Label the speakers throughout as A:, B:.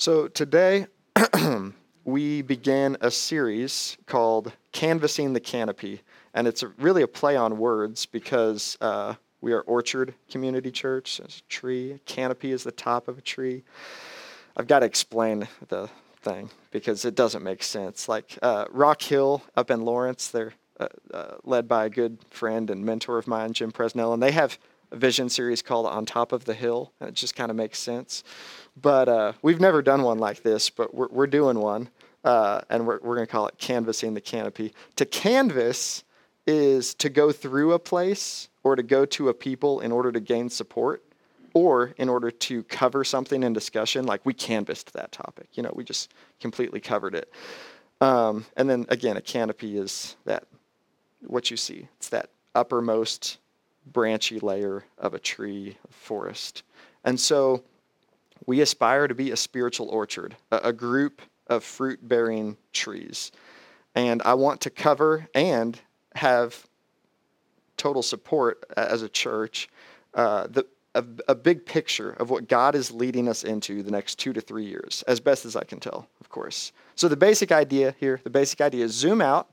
A: So today, we began a series called Canvassing the Canopy. And it's a, really a play on words because uh, we are Orchard Community Church. There's a tree, a canopy is the top of a tree. I've got to explain the thing because it doesn't make sense. Like uh, Rock Hill up in Lawrence, they're uh, uh, led by a good friend and mentor of mine, Jim Presnell, and they have a vision series called On Top of the Hill, and it just kind of makes sense. But uh, we've never done one like this, but we're, we're doing one, uh, and we're, we're going to call it Canvassing the Canopy. To canvas is to go through a place or to go to a people in order to gain support or in order to cover something in discussion, like we canvassed that topic. You know, we just completely covered it. Um, and then again, a canopy is that what you see. It's that uppermost branchy layer of a tree, a forest. And so we aspire to be a spiritual orchard, a, a group of fruit bearing trees. And I want to cover and have total support as a church uh, the, a, a, big picture of what God is leading us into the next two to three years, as best as I can tell, of course. So the basic idea here, the basic idea is zoom out,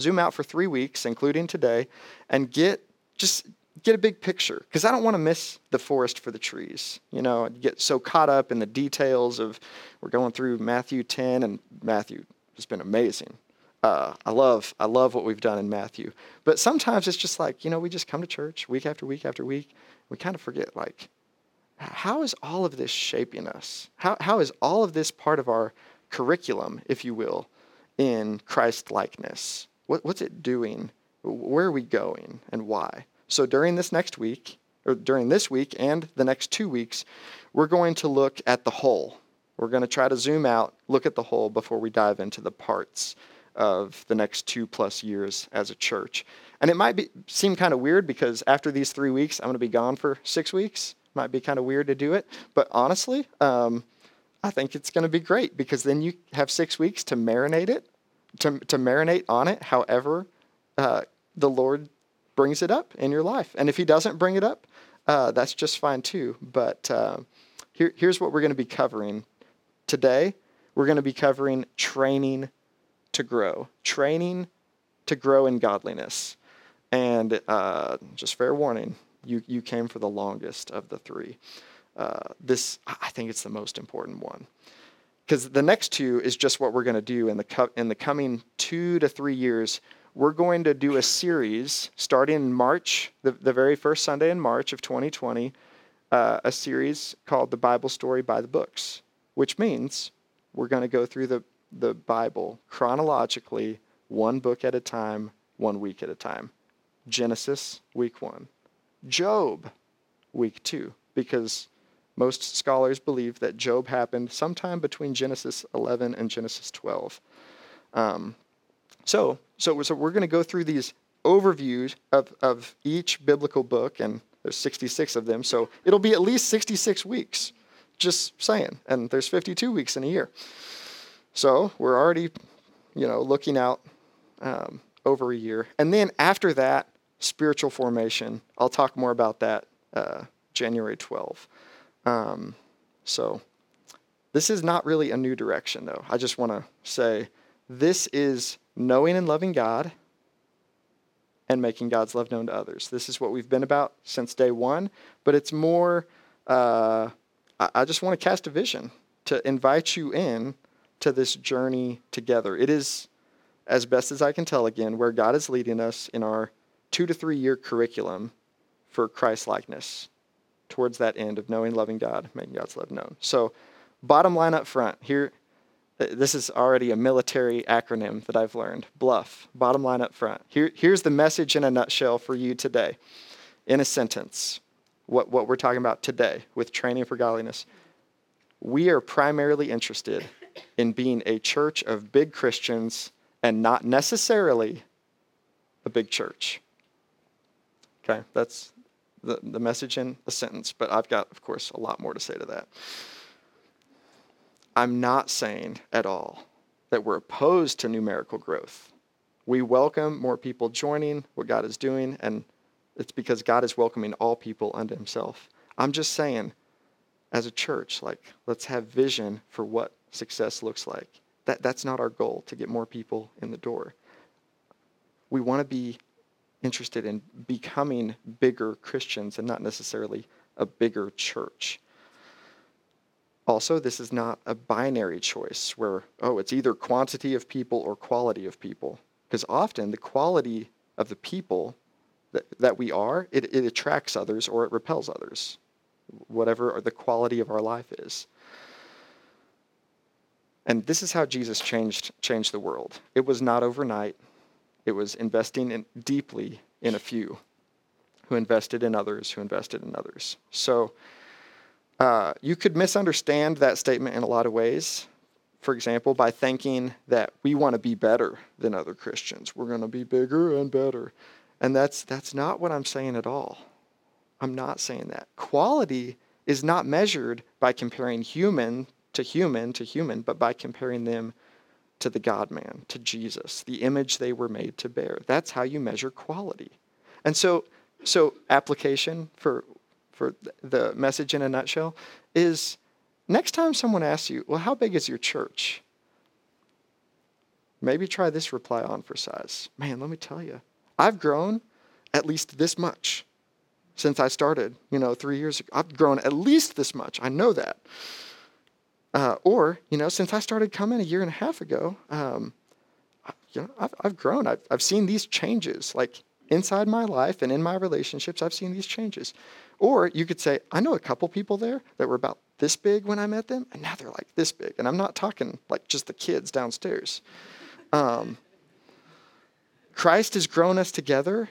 A: zoom out for three weeks, including today, and get just get a big picture because I don't want to miss the forest for the trees. You know, get so caught up in the details of we're going through Matthew 10 and Matthew has been amazing. Uh, I love I love what we've done in Matthew, but sometimes it's just like you know we just come to church week after week after week. We kind of forget like how is all of this shaping us? How how is all of this part of our curriculum, if you will, in Christ likeness? What, what's it doing? Where are we going, and why? So during this next week, or during this week and the next two weeks, we're going to look at the whole. We're going to try to zoom out, look at the whole before we dive into the parts of the next two plus years as a church. And it might be, seem kind of weird because after these three weeks, I'm going to be gone for six weeks. Might be kind of weird to do it. But honestly, um, I think it's going to be great because then you have six weeks to marinate it, to, to marinate on it however uh, the Lord brings it up in your life. And if he doesn't bring it up, uh, that's just fine too. But uh, here, here's what we're going to be covering today. We're going to be covering training to grow, training to grow in godliness. And uh, just fair warning, you, you came for the longest of the three. Uh, this, I think it's the most important one. Because the next two is just what we're going to do in the, co- in the coming two to three years we're going to do a series starting in March, the, the very first Sunday in March of 2020, uh, a series called The Bible Story by the Books, which means we're going to go through the, the Bible chronologically, one book at a time, one week at a time. Genesis, week one. Job, week two, because most scholars believe that Job happened sometime between Genesis 11 and Genesis 12. Um, so, so, so we're going to go through these overviews of, of each biblical book, and there's 66 of them, so it'll be at least 66 weeks. Just saying. And there's 52 weeks in a year. So we're already, you know, looking out um, over a year. And then after that, spiritual formation. I'll talk more about that uh, January 12. Um, so this is not really a new direction, though. I just want to say this is knowing and loving God and making God's love known to others. This is what we've been about since day one, but it's more, uh, I just want to cast a vision to invite you in to this journey together. It is, as best as I can tell again, where God is leading us in our two to three year curriculum for Christ likeness towards that end of knowing, loving God, making God's love known. So, bottom line up front, here, this is already a military acronym that I've learned. Bluff, bottom line up front. Here, here's the message in a nutshell for you today, in a sentence. What, what we're talking about today with training for godliness. We are primarily interested in being a church of big Christians and not necessarily a big church. Okay, that's the, the message in a sentence, but I've got, of course, a lot more to say to that. I'm not saying at all that we're opposed to numerical growth. We welcome more people joining what God is doing, and it's because God is welcoming all people unto himself. I'm just saying as a church. Like, let's have vision for what success looks like. That, that's not our goal to get more people in the door. We want to be interested in becoming bigger Christians and not necessarily a bigger church. Also, this is not a binary choice where, oh, it's either quantity of people or quality of people. Because often the quality of the people that, that we are, it, it attracts others or it repels others, whatever the quality of our life is. And this is how Jesus changed, changed the world. It was not overnight. It was investing in, deeply in a few who invested in others, who invested in others. So uh, you could misunderstand that statement in a lot of ways. For example, by thinking that we want to be better than other Christians. We're going to be bigger and better. And that's, that's not what I'm saying at all. I'm not saying that. Quality is not measured by comparing human to human to human, but by comparing them to the God man, to Jesus, the image they were made to bear. That's how you measure quality. And so, so application for, for the message in a nutshell is next time someone asks you, well, how big is your church? Maybe try this reply on for size. Man, let me tell you, I've grown at least this much since I started, you know, three years ago. I've grown at least this much. I know that. Uh, or, you know, since I started coming a year and a half ago, um, you know, I've, I've grown. I've, I've seen these changes, like inside my life and in my relationships, I've seen these changes. Or you could say, I know a couple people there that were about this big when I met them, and now they're like this big. And I'm not talking like just the kids downstairs. Um, Christ has grown us together,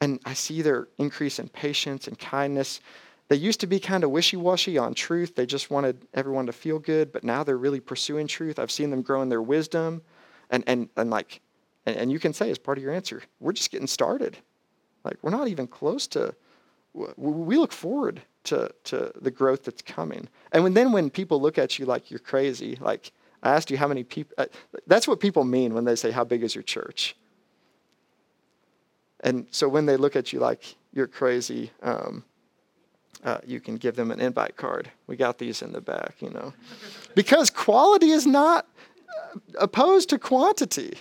A: and I see their increase in patience and kindness. They used to be kind of wishy washy on truth. They just wanted everyone to feel good, but now they're really pursuing truth. I've seen them grow in their wisdom. And, and, and like, and, and you can say as part of your answer, we're just getting started. Like, we're not even close to, we look forward to, to the growth that's coming. And when, then when people look at you like you're crazy, like I asked you how many people, uh, that's what people mean when they say, How big is your church? And so when they look at you like you're crazy, um, uh, you can give them an invite card. We got these in the back, you know. because quality is not uh, opposed to quantity.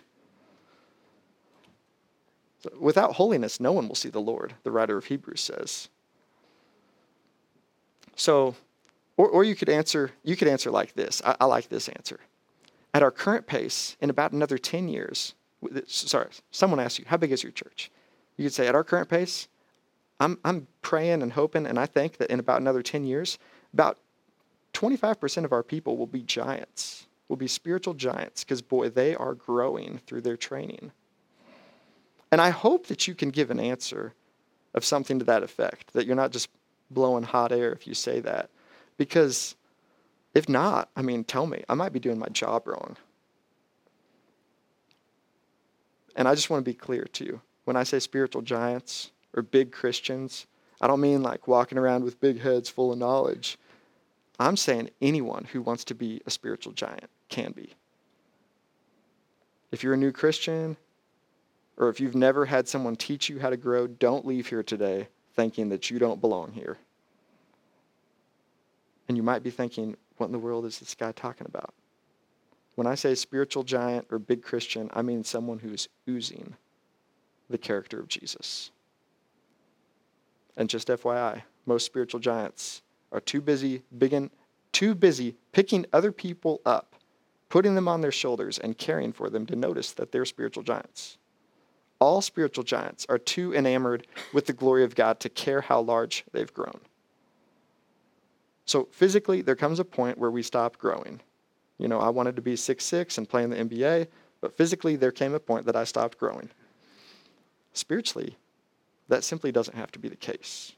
A: Without holiness, no one will see the Lord, the writer of Hebrews says. So, or, or you could answer, you could answer like this. I, I like this answer. At our current pace, in about another 10 years, sorry, someone asked you, how big is your church? You could say, at our current pace, I'm, I'm praying and hoping, and I think that in about another 10 years, about 25% of our people will be giants, will be spiritual giants, because boy, they are growing through their training. And I hope that you can give an answer of something to that effect, that you're not just blowing hot air if you say that. Because if not, I mean, tell me, I might be doing my job wrong. And I just want to be clear to you. When I say spiritual giants, or big Christians. I don't mean like walking around with big heads full of knowledge. I'm saying anyone who wants to be a spiritual giant can be. If you're a new Christian, or if you've never had someone teach you how to grow, don't leave here today thinking that you don't belong here. And you might be thinking, what in the world is this guy talking about? When I say spiritual giant or big Christian, I mean someone who's oozing the character of Jesus. And just FYI, most spiritual giants are too busy, big too busy picking other people up, putting them on their shoulders, and caring for them to notice that they're spiritual giants. All spiritual giants are too enamored with the glory of God to care how large they've grown. So physically, there comes a point where we stop growing. You know, I wanted to be six six and play in the NBA, but physically, there came a point that I stopped growing. Spiritually, that simply doesn't have to be the case.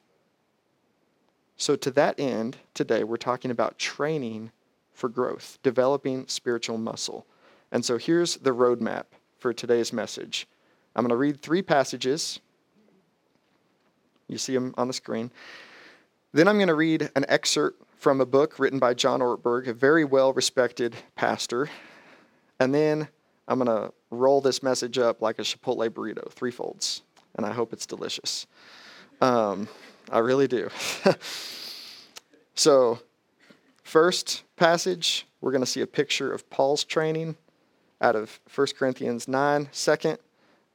A: So, to that end, today we're talking about training for growth, developing spiritual muscle. And so, here's the roadmap for today's message. I'm going to read three passages. You see them on the screen. Then I'm going to read an excerpt from a book written by John Ortberg, a very well respected pastor. And then I'm going to roll this message up like a Chipotle burrito, three folds and I hope it's delicious. Um, I really do. so first passage, we're going to see a picture of Paul's training out of 1 Corinthians 9. Second,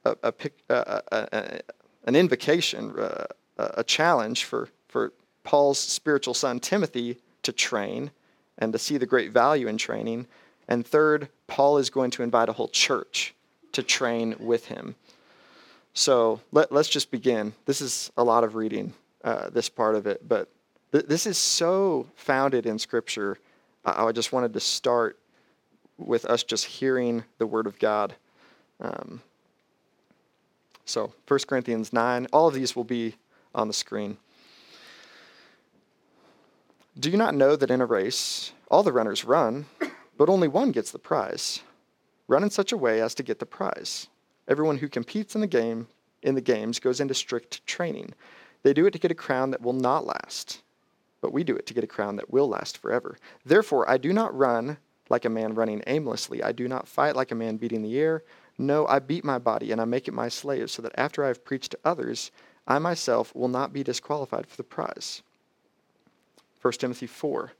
A: a, a, a, an invocation, uh, a challenge for, for Paul's spiritual son Timothy to train and to see the great value in training. And third, Paul is going to invite a whole church to train with him. So let, us just begin. This is a lot of reading, uh, this part of it, but th- this is so founded in Scripture. I, I, just wanted to start with us just hearing the Word of God. Um, so 1 Corinthians 9, all of these will be on the screen. Do you not know that in a race, all the runners run, but only one gets the prize? Run in such a way as to get the prize. Everyone who competes in the game in the games goes into strict training. They do it to get a crown that will not last, but we do it to get a crown that will last forever. Therefore, I do not run like a man running aimlessly. I do not fight like a man beating the air. No, I beat my body and I make it my slave, so that after I have preached to others, I myself will not be disqualified for the prize. 1 Timothy 4.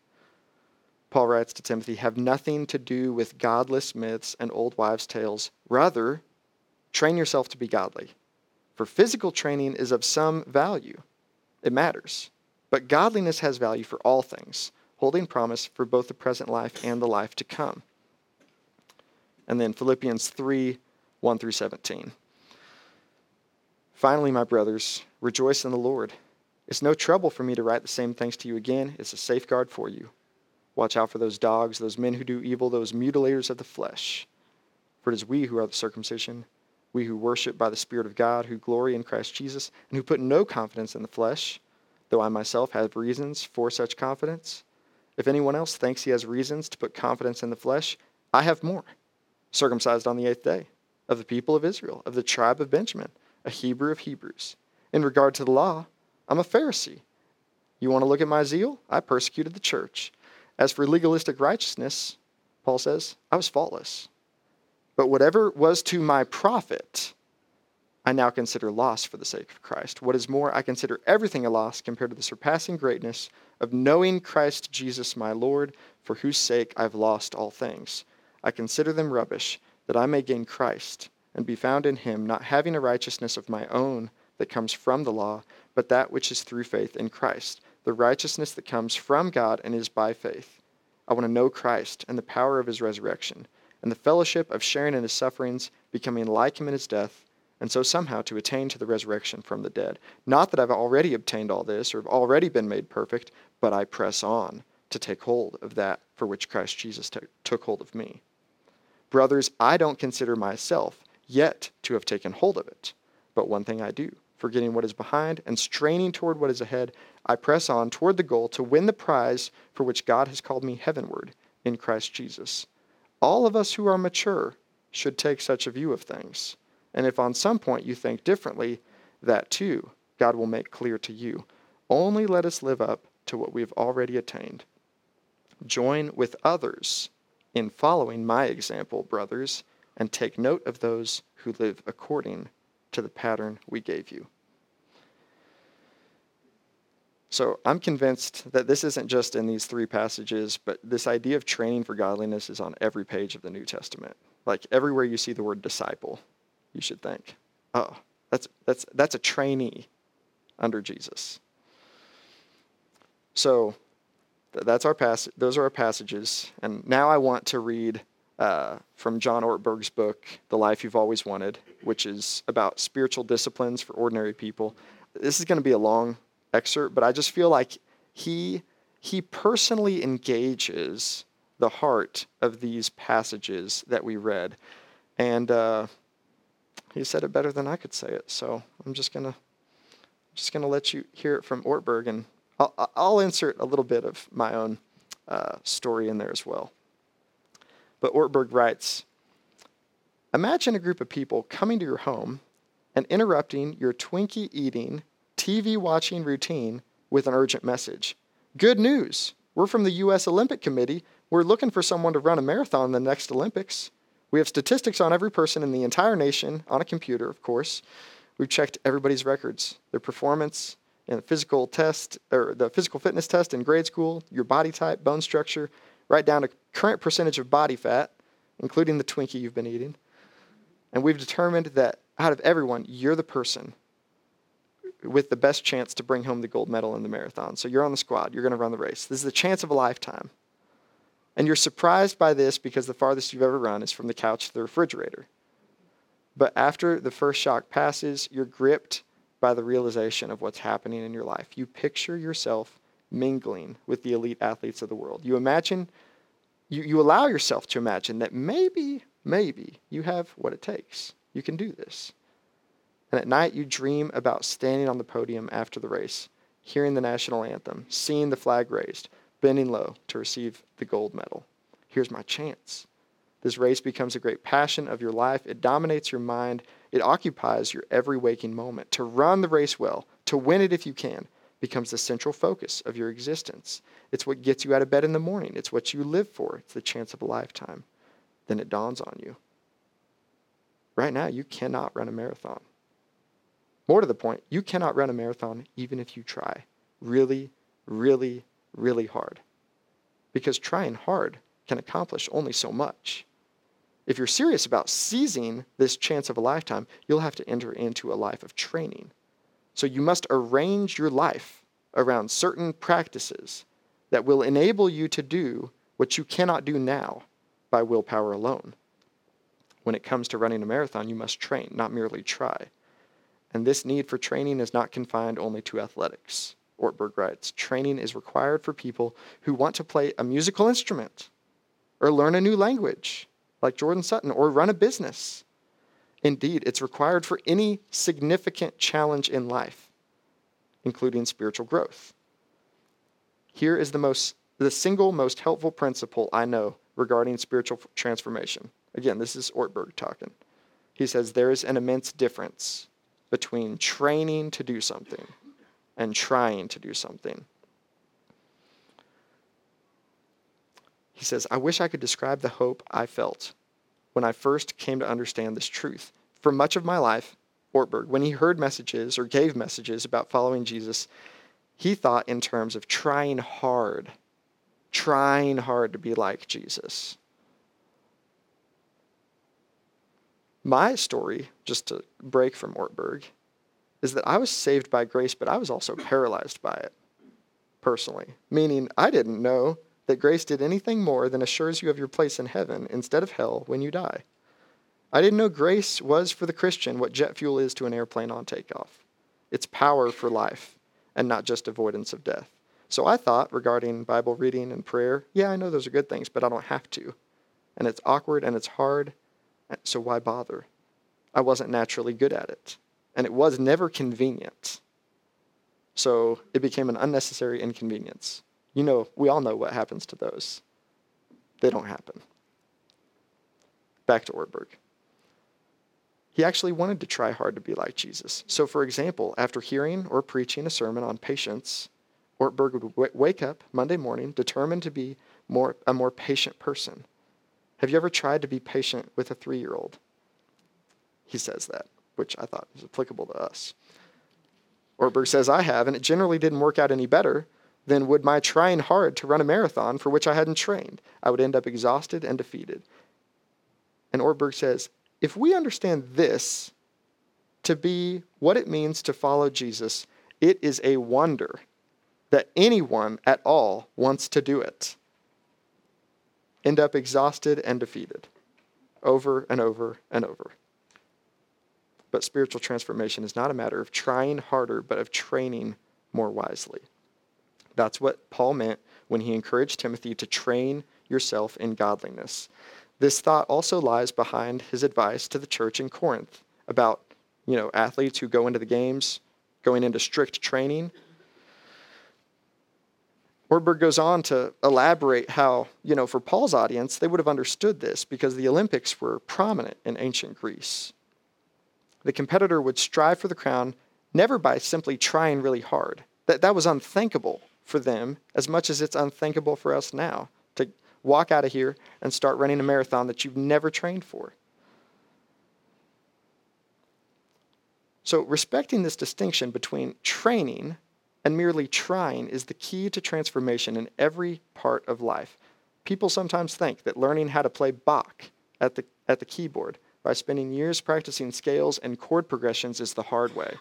A: Paul writes to Timothy, Have nothing to do with godless myths and old wives' tales. Rather, train yourself to be godly. For physical training is of some value, it matters. But godliness has value for all things, holding promise for both the present life and the life to come. And then Philippians 3 1 through 17. Finally, my brothers, rejoice in the Lord. It's no trouble for me to write the same things to you again. It's a safeguard for you. Watch out for those dogs, those men who do evil, those mutilators of the flesh. For it is we who are the circumcision, we who worship by the Spirit of God, who glory in Christ Jesus, and who put no confidence in the flesh, though I myself have reasons for such confidence. If anyone else thinks he has reasons to put confidence in the flesh, I have more. Circumcised on the eighth day, of the people of Israel, of the tribe of Benjamin, a Hebrew of Hebrews. In regard to the law, I'm a Pharisee. You want to look at my zeal? I persecuted the church. As for legalistic righteousness, Paul says, I was faultless. But whatever was to my profit, I now consider loss for the sake of Christ. What is more, I consider everything a loss compared to the surpassing greatness of knowing Christ Jesus my Lord, for whose sake I've lost all things. I consider them rubbish, that I may gain Christ and be found in him, not having a righteousness of my own that comes from the law, but that which is through faith in Christ, the righteousness that comes from God and is by faith. I want to know Christ and the power of his resurrection, and the fellowship of sharing in his sufferings, becoming like him in his death, and so somehow to attain to the resurrection from the dead. Not that I've already obtained all this or have already been made perfect, but I press on to take hold of that for which Christ Jesus t- took hold of me. Brothers, I don't consider myself yet to have taken hold of it, but one thing I do forgetting what is behind and straining toward what is ahead, I press on toward the goal to win the prize for which God has called me heavenward in Christ Jesus. All of us who are mature should take such a view of things. And if on some point you think differently, that too God will make clear to you. Only let us live up to what we have already attained. Join with others in following my example, brothers, and take note of those who live according to the pattern we gave you. So I'm convinced that this isn't just in these three passages, but this idea of training for godliness is on every page of the New Testament. Like everywhere you see the word disciple, you should think, oh, that's, that's, that's a trainee under Jesus. So that's our pass- those are our passages. And now I want to read uh, from John Ortberg's book, The Life You've Always Wanted, which is about spiritual disciplines for ordinary people. This is going to be a long excerpt, but I just feel like he he personally engages the heart of these passages that we read, and uh, he said it better than I could say it. So I'm just gonna just gonna let you hear it from Ortberg, and I'll, I'll insert a little bit of my own uh, story in there as well. But Ortberg writes. Imagine a group of people coming to your home and interrupting your Twinkie eating TV watching routine with an urgent message. Good news! We're from the U.S. Olympic Committee. We're looking for someone to run a marathon in the next Olympics. We have statistics on every person in the entire nation on a computer, of course. We've checked everybody's records, their performance, in the physical test or the physical fitness test in grade school, your body type, bone structure, right down to current percentage of body fat, including the Twinkie you've been eating. And we've determined that out of everyone, you're the person with the best chance to bring home the gold medal in the marathon. So you're on the squad, you're going to run the race. This is the chance of a lifetime. And you're surprised by this because the farthest you've ever run is from the couch to the refrigerator. But after the first shock passes, you're gripped by the realization of what's happening in your life. You picture yourself mingling with the elite athletes of the world. You imagine, you, you allow yourself to imagine that maybe, maybe you have what it takes. You can do this. And at night, you dream about standing on the podium after the race, hearing the national anthem, seeing the flag raised, bending low to receive the gold medal. Here's my chance. This race becomes a great passion of your life. It dominates your mind. It occupies your every waking moment. To run the race well, to win it if you can, becomes the central focus of your existence. It's what gets you out of bed in the morning. It's what you live for. It's the chance of a lifetime. Then it dawns on you. Right now, you cannot run a marathon. More to the point, you cannot run a marathon even if you try really, really, really hard. Because trying hard can accomplish only so much. If you're serious about seizing this chance of a lifetime, you'll have to enter into a life of training. So you must arrange your life around certain practices that will enable you to do what you cannot do now by willpower alone. When it comes to running a marathon, you must train, not merely try. And this need for training is not confined only to athletics. Ortberg writes Training is required for people who want to play a musical instrument or learn a new language like Jordan Sutton, or run a business. Indeed, it's required for any significant challenge in life, including spiritual growth. Here is the, most, the single most helpful principle I know regarding spiritual transformation. Again, this is Ortberg talking. He says there is an immense difference between training to do something and trying to do something. He says, I wish I could describe the hope I felt when I first came to understand this truth. For much of my life, Ortberg, when he heard messages or gave messages about following Jesus, he thought in terms of trying hard, trying hard to be like Jesus. My story, just to break from Ortberg, is that I was saved by grace, but I was also paralyzed by it personally, meaning I didn't know that grace did anything more than assures you of your place in heaven instead of hell when you die. I didn't know grace was for the Christian what jet fuel is to an airplane on takeoff. It's power for life and not just avoidance of death. So I thought regarding Bible reading and prayer, yeah, I know those are good things, but I don't have to. And it's awkward and it's hard, so why bother? I wasn't naturally good at it, and it was never convenient. So it became an unnecessary inconvenience. You know, we all know what happens to those. They don't happen. Back to Ortberg. He actually wanted to try hard to be like Jesus. So, for example, after hearing or preaching a sermon on patience, Ortberg would w- wake up Monday morning determined to be more, a more patient person. Have you ever tried to be patient with a three year old? He says that, which I thought was applicable to us. Ortberg says, I have, and it generally didn't work out any better than would my trying hard to run a marathon for which I hadn't trained. I would end up exhausted and defeated. And Ortberg says, if we understand this to be what it means to follow Jesus, it is a wonder that anyone at all wants to do it. End up exhausted and defeated over and over and over. But spiritual transformation is not a matter of trying harder, but of training more wisely. That's what Paul meant when he encouraged Timothy to train yourself in godliness. This thought also lies behind his advice to the church in Corinth about, you know, athletes who go into the games, going into strict training. Ortberg goes on to elaborate how, you know, for Paul's audience, they would have understood this because the Olympics were prominent in ancient Greece. The competitor would strive for the crown never by simply trying really hard. That, that was unthinkable for them as much as it's unthinkable for us now to walk out of here and start running a marathon that you've never trained for. So, respecting this distinction between training and merely trying is the key to transformation in every part of life. People sometimes think that learning how to play Bach at the, at the keyboard by spending years practicing scales and chord progressions is the hard way.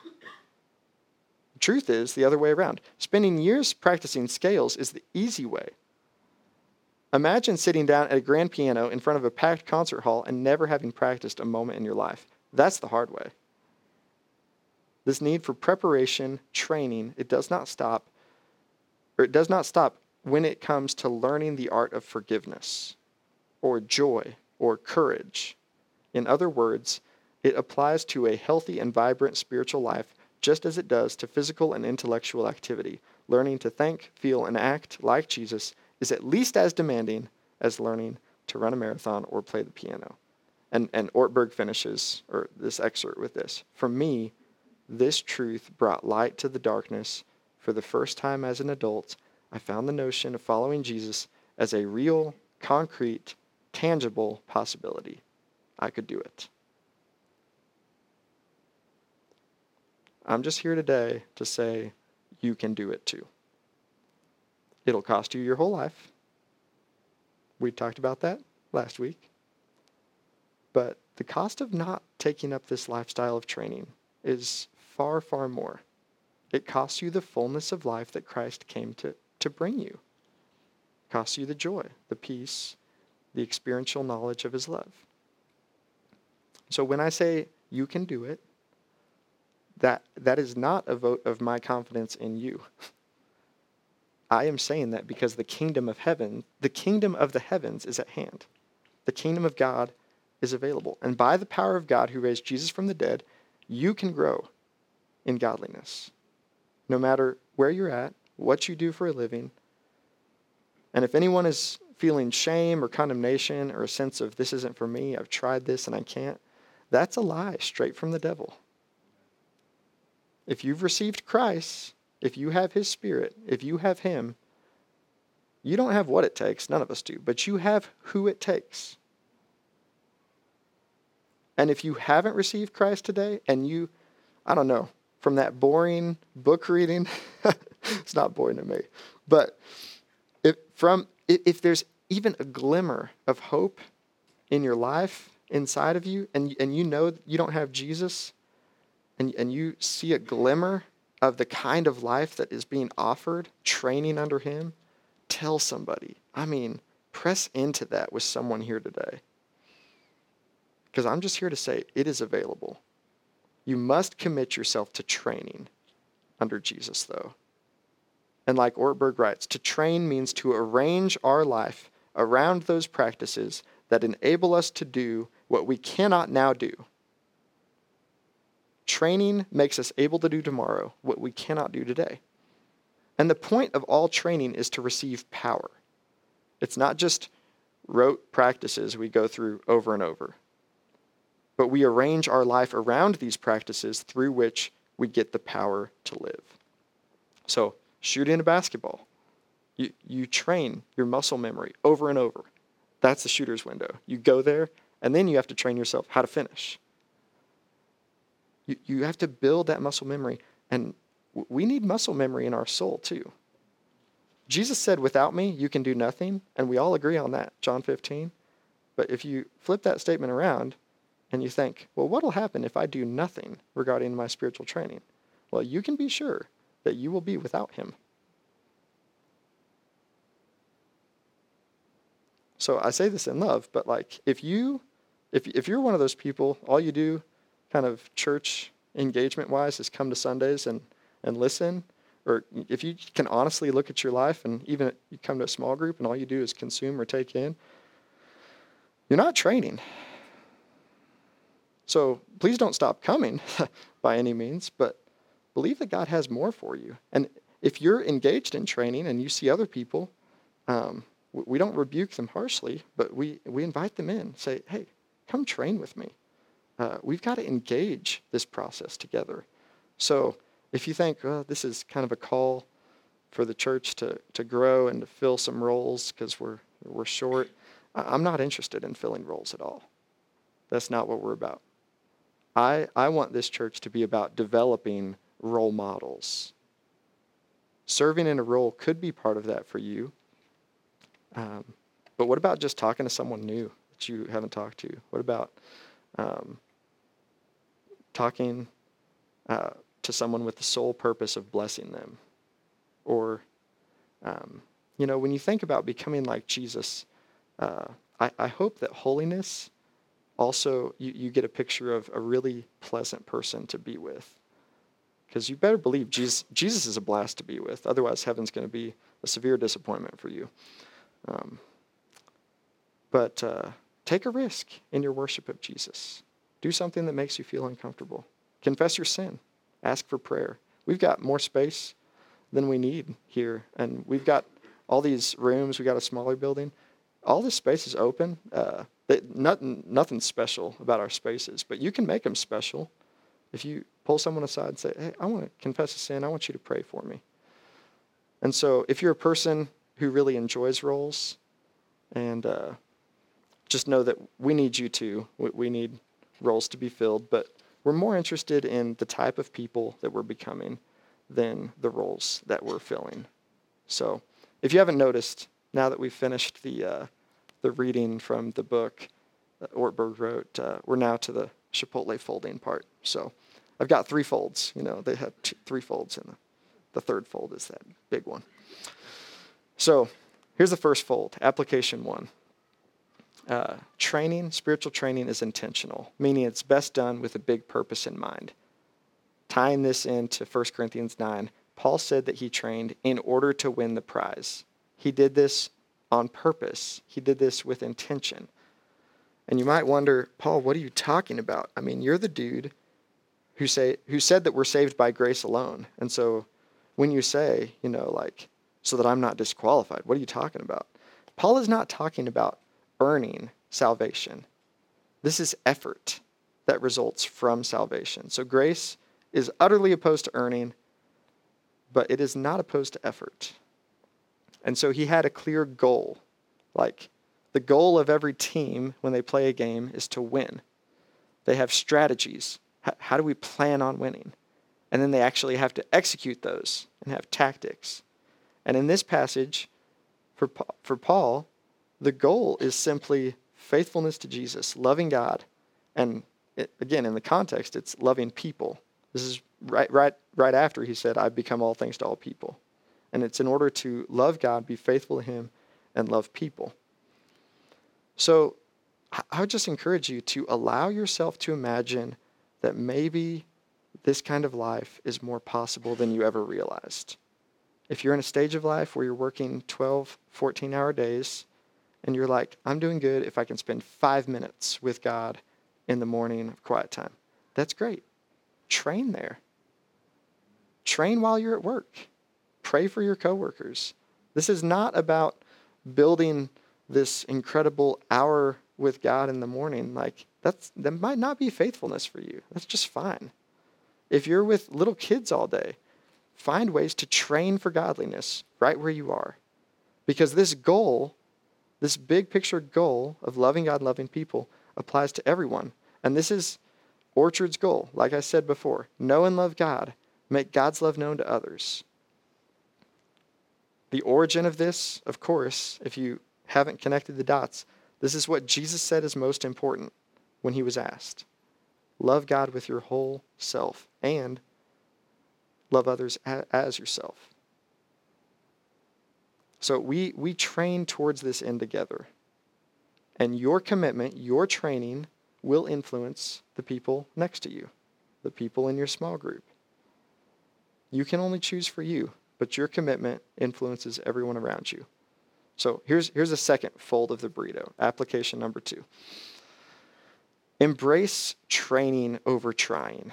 A: Truth is the other way around. Spending years practicing scales is the easy way. Imagine sitting down at a grand piano in front of a packed concert hall and never having practiced a moment in your life. That's the hard way. This need for preparation, training, it does not stop, or it does not stop when it comes to learning the art of forgiveness, or joy, or courage. In other words, it applies to a healthy and vibrant spiritual life just as it does to physical and intellectual activity. Learning to think, feel, and act like Jesus is at least as demanding as learning to run a marathon or play the piano. And, and Ortberg finishes or this excerpt with this. For me, this truth brought light to the darkness. For the first time as an adult, I found the notion of following Jesus as a real, concrete, tangible possibility. I could do it. I'm just here today to say you can do it too. It'll cost you your whole life. We talked about that last week. But the cost of not taking up this lifestyle of training is far, far more. It costs you the fullness of life that Christ came to, to bring you. It costs you the joy, the peace, the experiential knowledge of his love. So when I say you can do it, that, that is not a vote of my confidence in you. I am saying that because the kingdom of heaven, the kingdom of the heavens is at hand. The kingdom of God is available. And by the power of God who raised Jesus from the dead, you can grow in godliness. No matter where you're at, what you do for a living. And if anyone is feeling shame or condemnation or a sense of this isn't for me, I've tried this and I can't, that's a lie straight from the devil. If you've received Christ, if you have his spirit, if you have him, you don't have what it takes, none of us do, but you have who it takes. And if you haven't received Christ today and you, I don't know, from that boring book reading, it's not boring to me, but if from if there's even a glimmer of hope in your life inside of you and, and you know you don't have Jesus and, and you see a glimmer of the kind of life that is being offered, training under him, tell somebody. I mean, press into that with someone here today. Because I'm just here to say it is available. You must commit yourself to training under Jesus, though. And like Ortberg writes, to train means to arrange our life around those practices that enable us to do what we cannot now do. Training makes us able to do tomorrow what we cannot do today. And the point of all training is to receive power. It's not just rote practices we go through over and over but we arrange our life around these practices through which we get the power to live. So, shooting a basketball, you, you train your muscle memory over and over. That's the shooter's window. You go there, and then you have to train yourself how to finish. You, you have to build that muscle memory, and we need muscle memory in our soul too. Jesus said, Without me, you can do nothing, and we all agree on that, John 15. But if you flip that statement around, and you think, well, what will happen if I do nothing regarding my spiritual training? Well, you can be sure that you will be without him. So I say this in love, but like if you if if you're one of those people, all you do kind of church engagement wise is come to Sundays and and listen, or if you can honestly look at your life and even you come to a small group and all you do is consume or take in, you're not training. So please don't stop coming by any means, but believe that God has more for you. And if you're engaged in training and you see other people, um, we don't rebuke them harshly, but we, we invite them in. Say, hey, come train with me. Uh, we've got to engage this process together. So if you think this is kind of a call for the church to, to grow and to fill some roles because we're, we're short, I'm not interested in filling roles at all. That's not what we're about. I, I want this church to be about developing role models. serving in a role could be part of that for you. Um, but what about just talking to someone new that you haven't talked to? What about um, talking uh, to someone with the sole purpose of blessing them? Or, um, you know, when you think about becoming like Jesus, uh, I, I hope that holiness also, you, you get a picture of a really pleasant person to be with. Because you better believe Jesus, Jesus is a blast to be with. Otherwise, heaven's going to be a severe disappointment for you. Um, but uh, take a risk in your worship of Jesus. Do something that makes you feel uncomfortable. Confess your sin. Ask for prayer. We've got more space than we need here. And we've got all these rooms. We've got a smaller building. All this space is open. Uh, nothing, nothing special about our spaces, but you can make them special if you pull someone aside and say, hey, I want to confess a sin. I want you to pray for me. And so if you're a person who really enjoys roles, and uh, just know that we need you too. We, we need roles to be filled, but we're more interested in the type of people that we're becoming than the roles that we're filling. So if you haven't noticed, now that we've finished the, uh, the reading from the book that Ortberg wrote, uh, we're now to the Chipotle folding part. So I've got three folds. You know, they have three folds, and the, the third fold is that big one. So here's the first fold, application one. Uh, training, spiritual training is intentional, meaning it's best done with a big purpose in mind. Tying this into 1 Corinthians 9, Paul said that he trained in order to win the prize. He did this on purpose, he did this with intention. And you might wonder, Paul, what are you talking about? I mean, you're the dude who say who said that we're saved by grace alone. And so when you say, you know, like so that I'm not disqualified, what are you talking about? Paul is not talking about earning salvation. This is effort that results from salvation. So grace is utterly opposed to earning, but it is not opposed to effort. And so he had a clear goal. Like the goal of every team when they play a game is to win. They have strategies. How do we plan on winning? And then they actually have to execute those and have tactics. And in this passage, for, for Paul, the goal is simply faithfulness to Jesus, loving God. And it, again, in the context, it's loving people. This is right, right, right after he said, I've become all things to all people. And it's in order to love God, be faithful to Him, and love people. So I would just encourage you to allow yourself to imagine that maybe this kind of life is more possible than you ever realized. If you're in a stage of life where you're working 12, 14 hour days, and you're like, I'm doing good if I can spend five minutes with God in the morning of quiet time, that's great. Train there. Train while you're at work. Pray for your coworkers. This is not about building this incredible hour with God in the morning. Like that's that might not be faithfulness for you. That's just fine. If you're with little kids all day, find ways to train for godliness right where you are. Because this goal, this big picture goal of loving God, loving people, applies to everyone. And this is Orchard's goal. Like I said before, know and love God, make God's love known to others. The origin of this, of course, if you haven't connected the dots, this is what Jesus said is most important when he was asked. Love God with your whole self and love others as yourself. So we, we train towards this end together. And your commitment, your training, will influence the people next to you, the people in your small group. You can only choose for you, but your commitment influences everyone around you. So here's, here's a second fold of the burrito. Application number two. Embrace training over trying.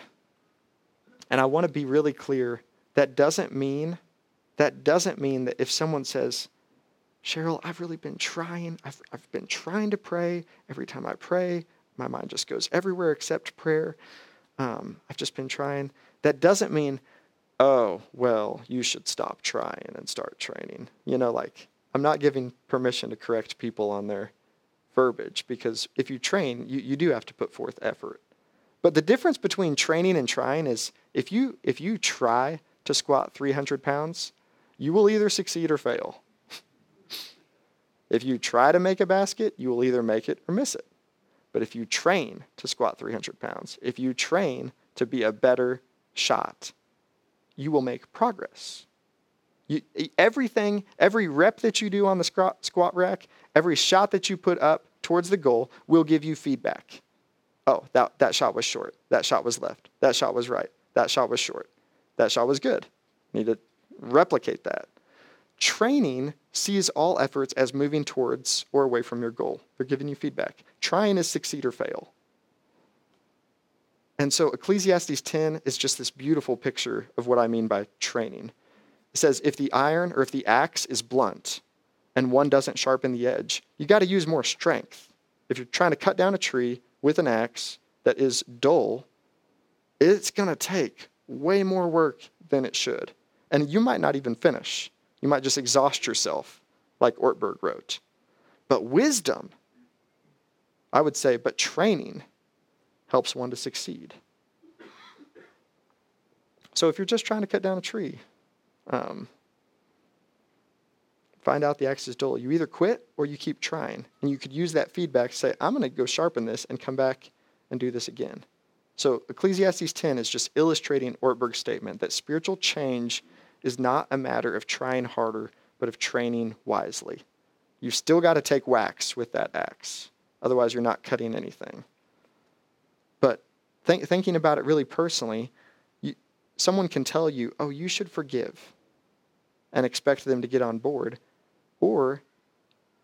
A: And I want to be really clear that doesn't mean that doesn't mean that if someone says, Cheryl, I've really been trying, I've, I've been trying to pray. Every time I pray, my mind just goes everywhere except prayer. Um, I've just been trying. That doesn't mean, oh, well, you should stop trying and start training. You know, like, I'm not giving permission to correct people on their verbiage because if you train, you, you do have to put forth effort. But the difference between training and trying is if you if you try to squat 300 pounds, you will either succeed or fail. if you try to make a basket, you will either make it or miss it. But if you train to squat 300 pounds, if you train to be a better shot, you will make progress. You, everything, every rep that you do on the squat, squat rack, every shot that you put up towards the goal will give you feedback. Oh, that, that shot was short. That shot was left. That shot was right. That shot was short. That shot was good. Need to replicate that. Training sees all efforts as moving towards or away from your goal. They're giving you feedback. Trying is succeed or fail. And so Ecclesiastes 10 is just this beautiful picture of what I mean by training. It says if the iron or if the axe is blunt and one doesn't sharpen the edge, you got to use more strength. If you're trying to cut down a tree with an axe that is dull, it's going to take way more work than it should. And you might not even finish. You might just exhaust yourself, like Ortberg wrote. But wisdom, I would say, but training helps one to succeed. So if you're just trying to cut down a tree, um, find out the axe is dull. You either quit or you keep trying. And you could use that feedback to say, I'm going to go sharpen this and come back and do this again. So Ecclesiastes 10 is just illustrating Ortberg's statement that spiritual change is not a matter of trying harder, but of training wisely. You've still got to take whacks with that axe. Otherwise, you're not cutting anything. But think, thinking about it really personally, you, someone can tell you, oh, you should forgive, and expect them to get on board. Or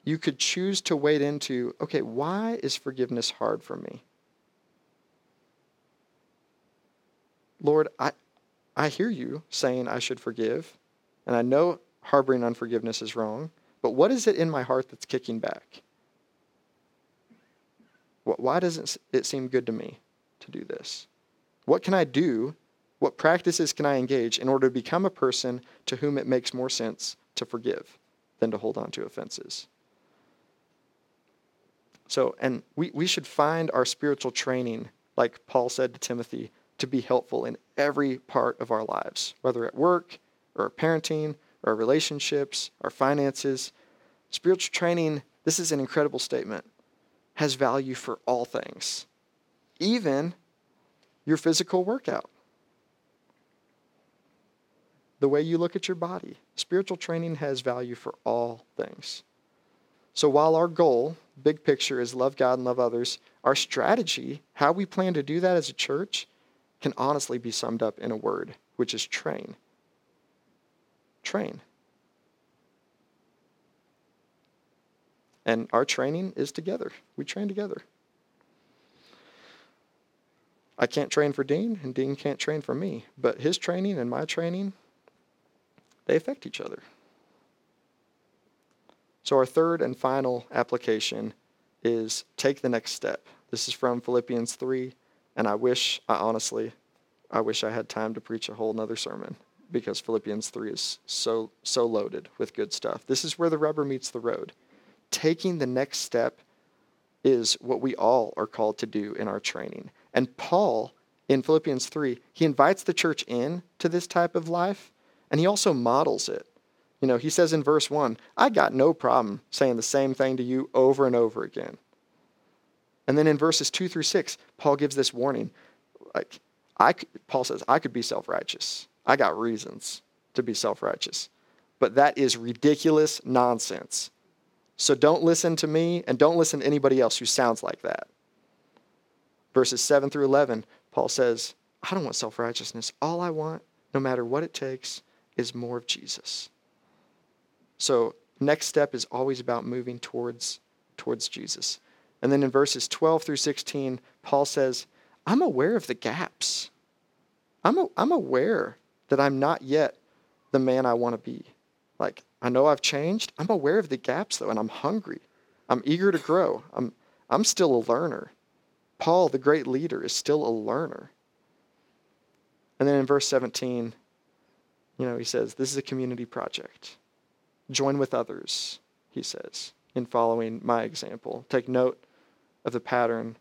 A: you could choose to wade into, okay, why is forgiveness hard for me? Lord, I, I hear you saying I should forgive, and I know harboring unforgiveness is wrong, but what is it in my heart that's kicking back? Why doesn't it seem good to me to do this? What can I do? What practices can I engage in order to become a person to whom it makes more sense to forgive than to hold on to offenses? So, and we, we should find our spiritual training, like Paul said to Timothy, to be helpful in every part of our lives, whether at work or parenting or our relationships, our finances. Spiritual training, this is an incredible statement, has value for all things, even your physical workout. The way you look at your body. Spiritual training has value for all things. So while our goal, big picture, is love God and love others, our strategy, how we plan to do that as a church, can honestly be summed up in a word, which is train. Train. And our training is together. We train together. I can't train for Dean, and Dean can't train for me. But his training and my training, they affect each other. So, our third and final application is take the next step. This is from Philippians 3 and I wish, I honestly, I wish I had time to preach a whole nother sermon because Philippians 3 is so, so loaded with good stuff. This is where the rubber meets the road. Taking the next step is what we all are called to do in our training. And Paul, in Philippians 3, he invites the church in to this type of life, and he also models it. You know, he says in verse 1, I got no problem saying the same thing to you over and over again. And then in verses 2 through 6, Paul gives this warning. Like, I, Paul says, I could be self righteous. I got reasons to be self righteous. But that is ridiculous nonsense. So don't listen to me and don't listen to anybody else who sounds like that. Verses 7 through 11, Paul says, I don't want self righteousness. All I want, no matter what it takes, is more of Jesus. So, next step is always about moving towards, towards Jesus. And then in verses 12 through 16, Paul says, I'm aware of the gaps. I'm, a, I'm aware that I'm not yet the man I want to be. Like, I know I've changed. I'm aware of the gaps, though, and I'm hungry. I'm eager to grow. I'm, I'm still a learner. Paul, the great leader, is still a learner. And then in verse 17, you know, he says, This is a community project. Join with others, he says, in following my example. Take note of the pattern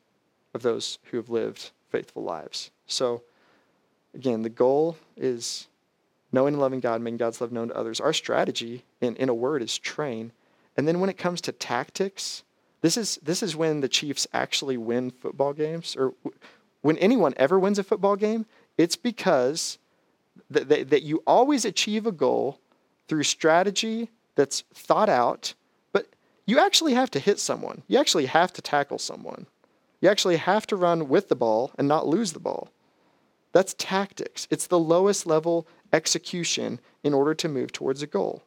A: of those who have lived faithful lives. So, again, the goal is knowing and loving God, making God's love known to others. Our strategy, in, in a word, is train. And then when it comes to tactics, this is, this is when the Chiefs actually win football games, or when anyone ever wins a football game, it's because th- th- that you always achieve a goal through strategy that's thought out, you actually have to hit someone. You actually have to tackle someone. You actually have to run with the ball and not lose the ball. That's tactics. It's the lowest level execution in order to move towards a goal.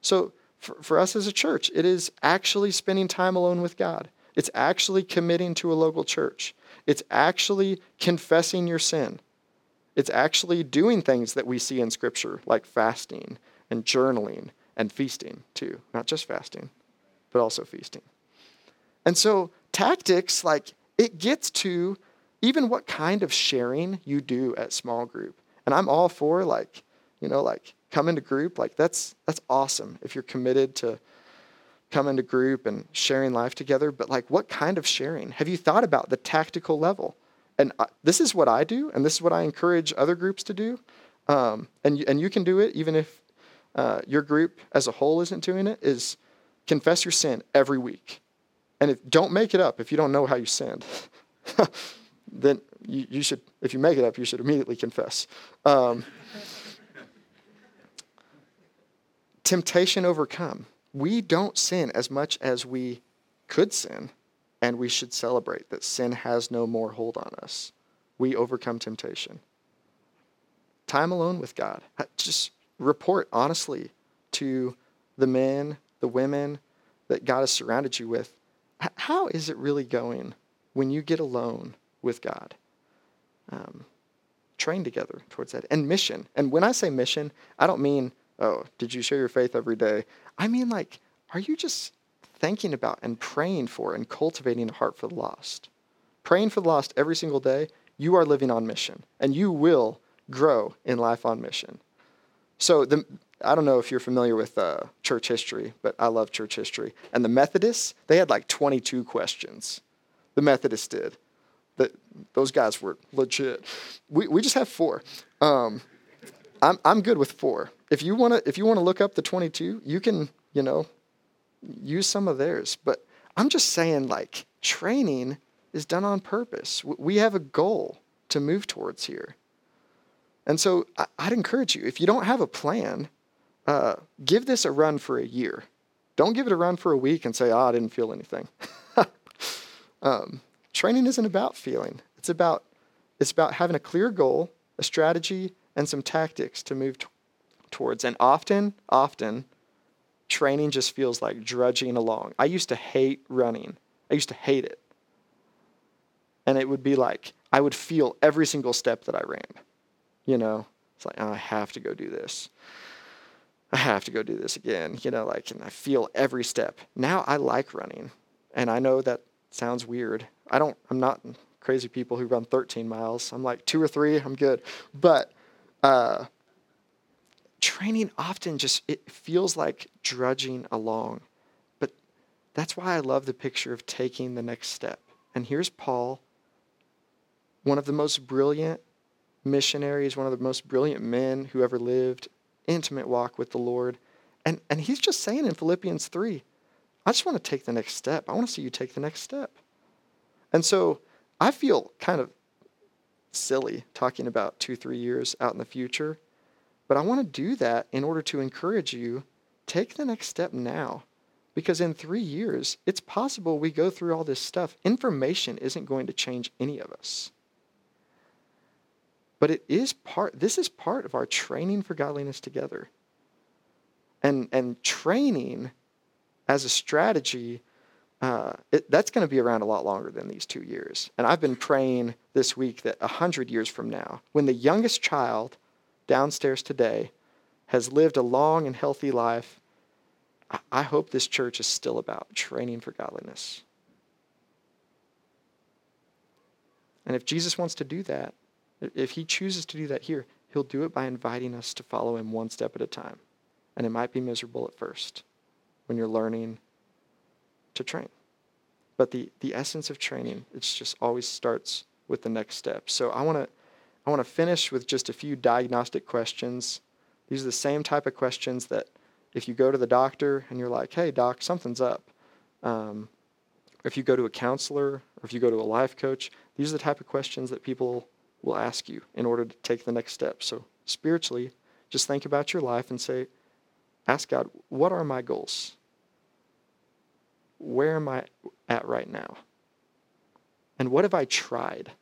A: So, for, for us as a church, it is actually spending time alone with God. It's actually committing to a local church. It's actually confessing your sin. It's actually doing things that we see in Scripture, like fasting and journaling and feasting, too. Not just fasting, but also feasting. And so, tactics, like, it gets to even what kind of sharing you do at small group. And I'm all for, like, you know, like come into group. Like, that's, that's awesome if you're committed to come into group and sharing life together. But, like, what kind of sharing? Have you thought about the tactical level? And I, this is what I do, and this is what I encourage other groups to do. Um, and, and you can do it even if uh, your group as a whole isn't doing it, is confess your sin every week. And if, don't make it up if you don't know how you sinned. then you, you, should, if you make it up, you should immediately confess. Um, temptation overcome. We don't sin as much as we could sin, and we should celebrate that sin has no more hold on us. We overcome temptation. Time alone with God. Just report honestly to the men, the women that God has surrounded you with. How is it really going when you get alone with God? Um, train together towards that. And mission. And when I say mission, I don't mean, oh, did you share your faith every day? I mean, like, are you just thinking about and praying for and cultivating a heart for the lost? Praying for the lost every single day, you are living on mission. And you will grow in life on mission. So the, I don't know if you're familiar with uh, church history, but I love church history. And the Methodists, they had like 22 questions. The Methodists did. The, those guys were legit. We, we just have four. Um, I'm, I'm good with four. If you want to if you want to look up the 22, you can, you know, use some of theirs. But I'm just saying like training is done on purpose. We have a goal to move towards here. And so I'd encourage you, if you don't have a plan, uh, give this a run for a year. Don't give it a run for a week and say, oh, I didn't feel anything. um, training isn't about feeling. It's about, it's about having a clear goal, a strategy, and some tactics to move t- towards. And often, often, training just feels like drudging along. I used to hate running. I used to hate it. And it would be like I would feel every single step that I ran. You know, it's like, oh, I have to go do this. I have to go do this again. You know, like, and I feel every step. Now I like running. And I know that sounds weird. I don't, I'm not crazy people who run 13 miles. I'm like two or three, I'm good. But uh, training often just, it feels like drudging along. But that's why I love the picture of taking the next step. And here's Paul, one of the most brilliant missionaries, one of the most brilliant men who ever lived, intimate walk with the Lord. And, and he's just saying in Philippians 3, I just want to take the next step. I want to see you take the next step. And so I feel kind of silly talking about two, three years out in the future, but I want to do that in order to encourage you take the next step now. Because in three years, it's possible we go through all this stuff. Information isn't going to change any of us. But it is part, this is part of our training for godliness together. And, and training as a strategy, uh, it, that's going to be around a lot longer than these two years. And I've been praying this week that 100 years from now, when the youngest child downstairs today has lived a long and healthy life, I, I hope this church is still about training for godliness. And if Jesus wants to do that, if he chooses to do that here, he'll do it by inviting us to follow him one step at a time. And it might be miserable at first when you're learning to train. But the, the essence of training, it just always starts with the next step. So I want to I want to finish with just a few diagnostic questions These are the same type of questions that if you go to the doctor and you're like, hey, doc, something's up. Um, if you go to a counselor or if you go to a life coach, these are the type of questions that people will ask you in order to take the next step. So spiritually, just think about your life and say, ask God, what are my goals? Where am I at right now? And what have I tried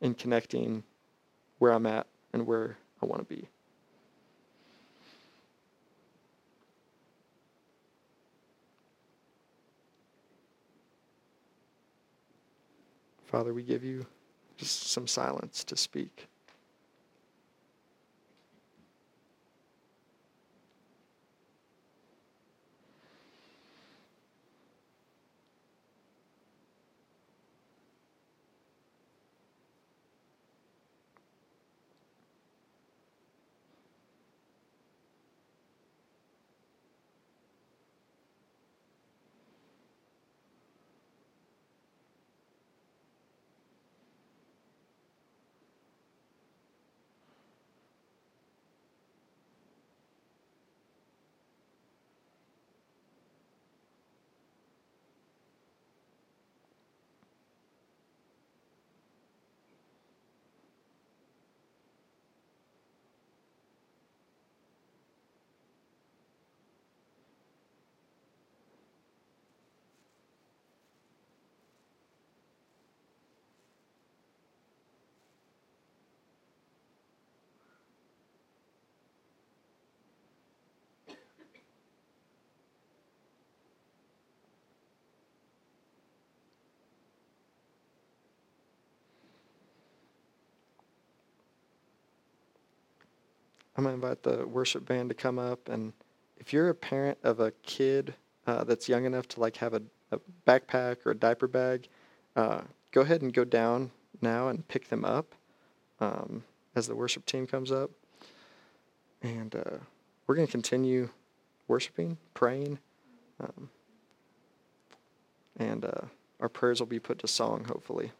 A: in connecting where I'm at and where I want to be? Father, we give you just some silence to speak. I'm going to invite the worship band to come up. And if you're a parent of a kid uh, that's young enough to like have a, a backpack or a diaper bag, uh, go ahead and go down now and pick them up um, as the worship team comes up. And uh, we're going to continue worshiping, praying, um, and uh, our prayers will be put to song, hopefully.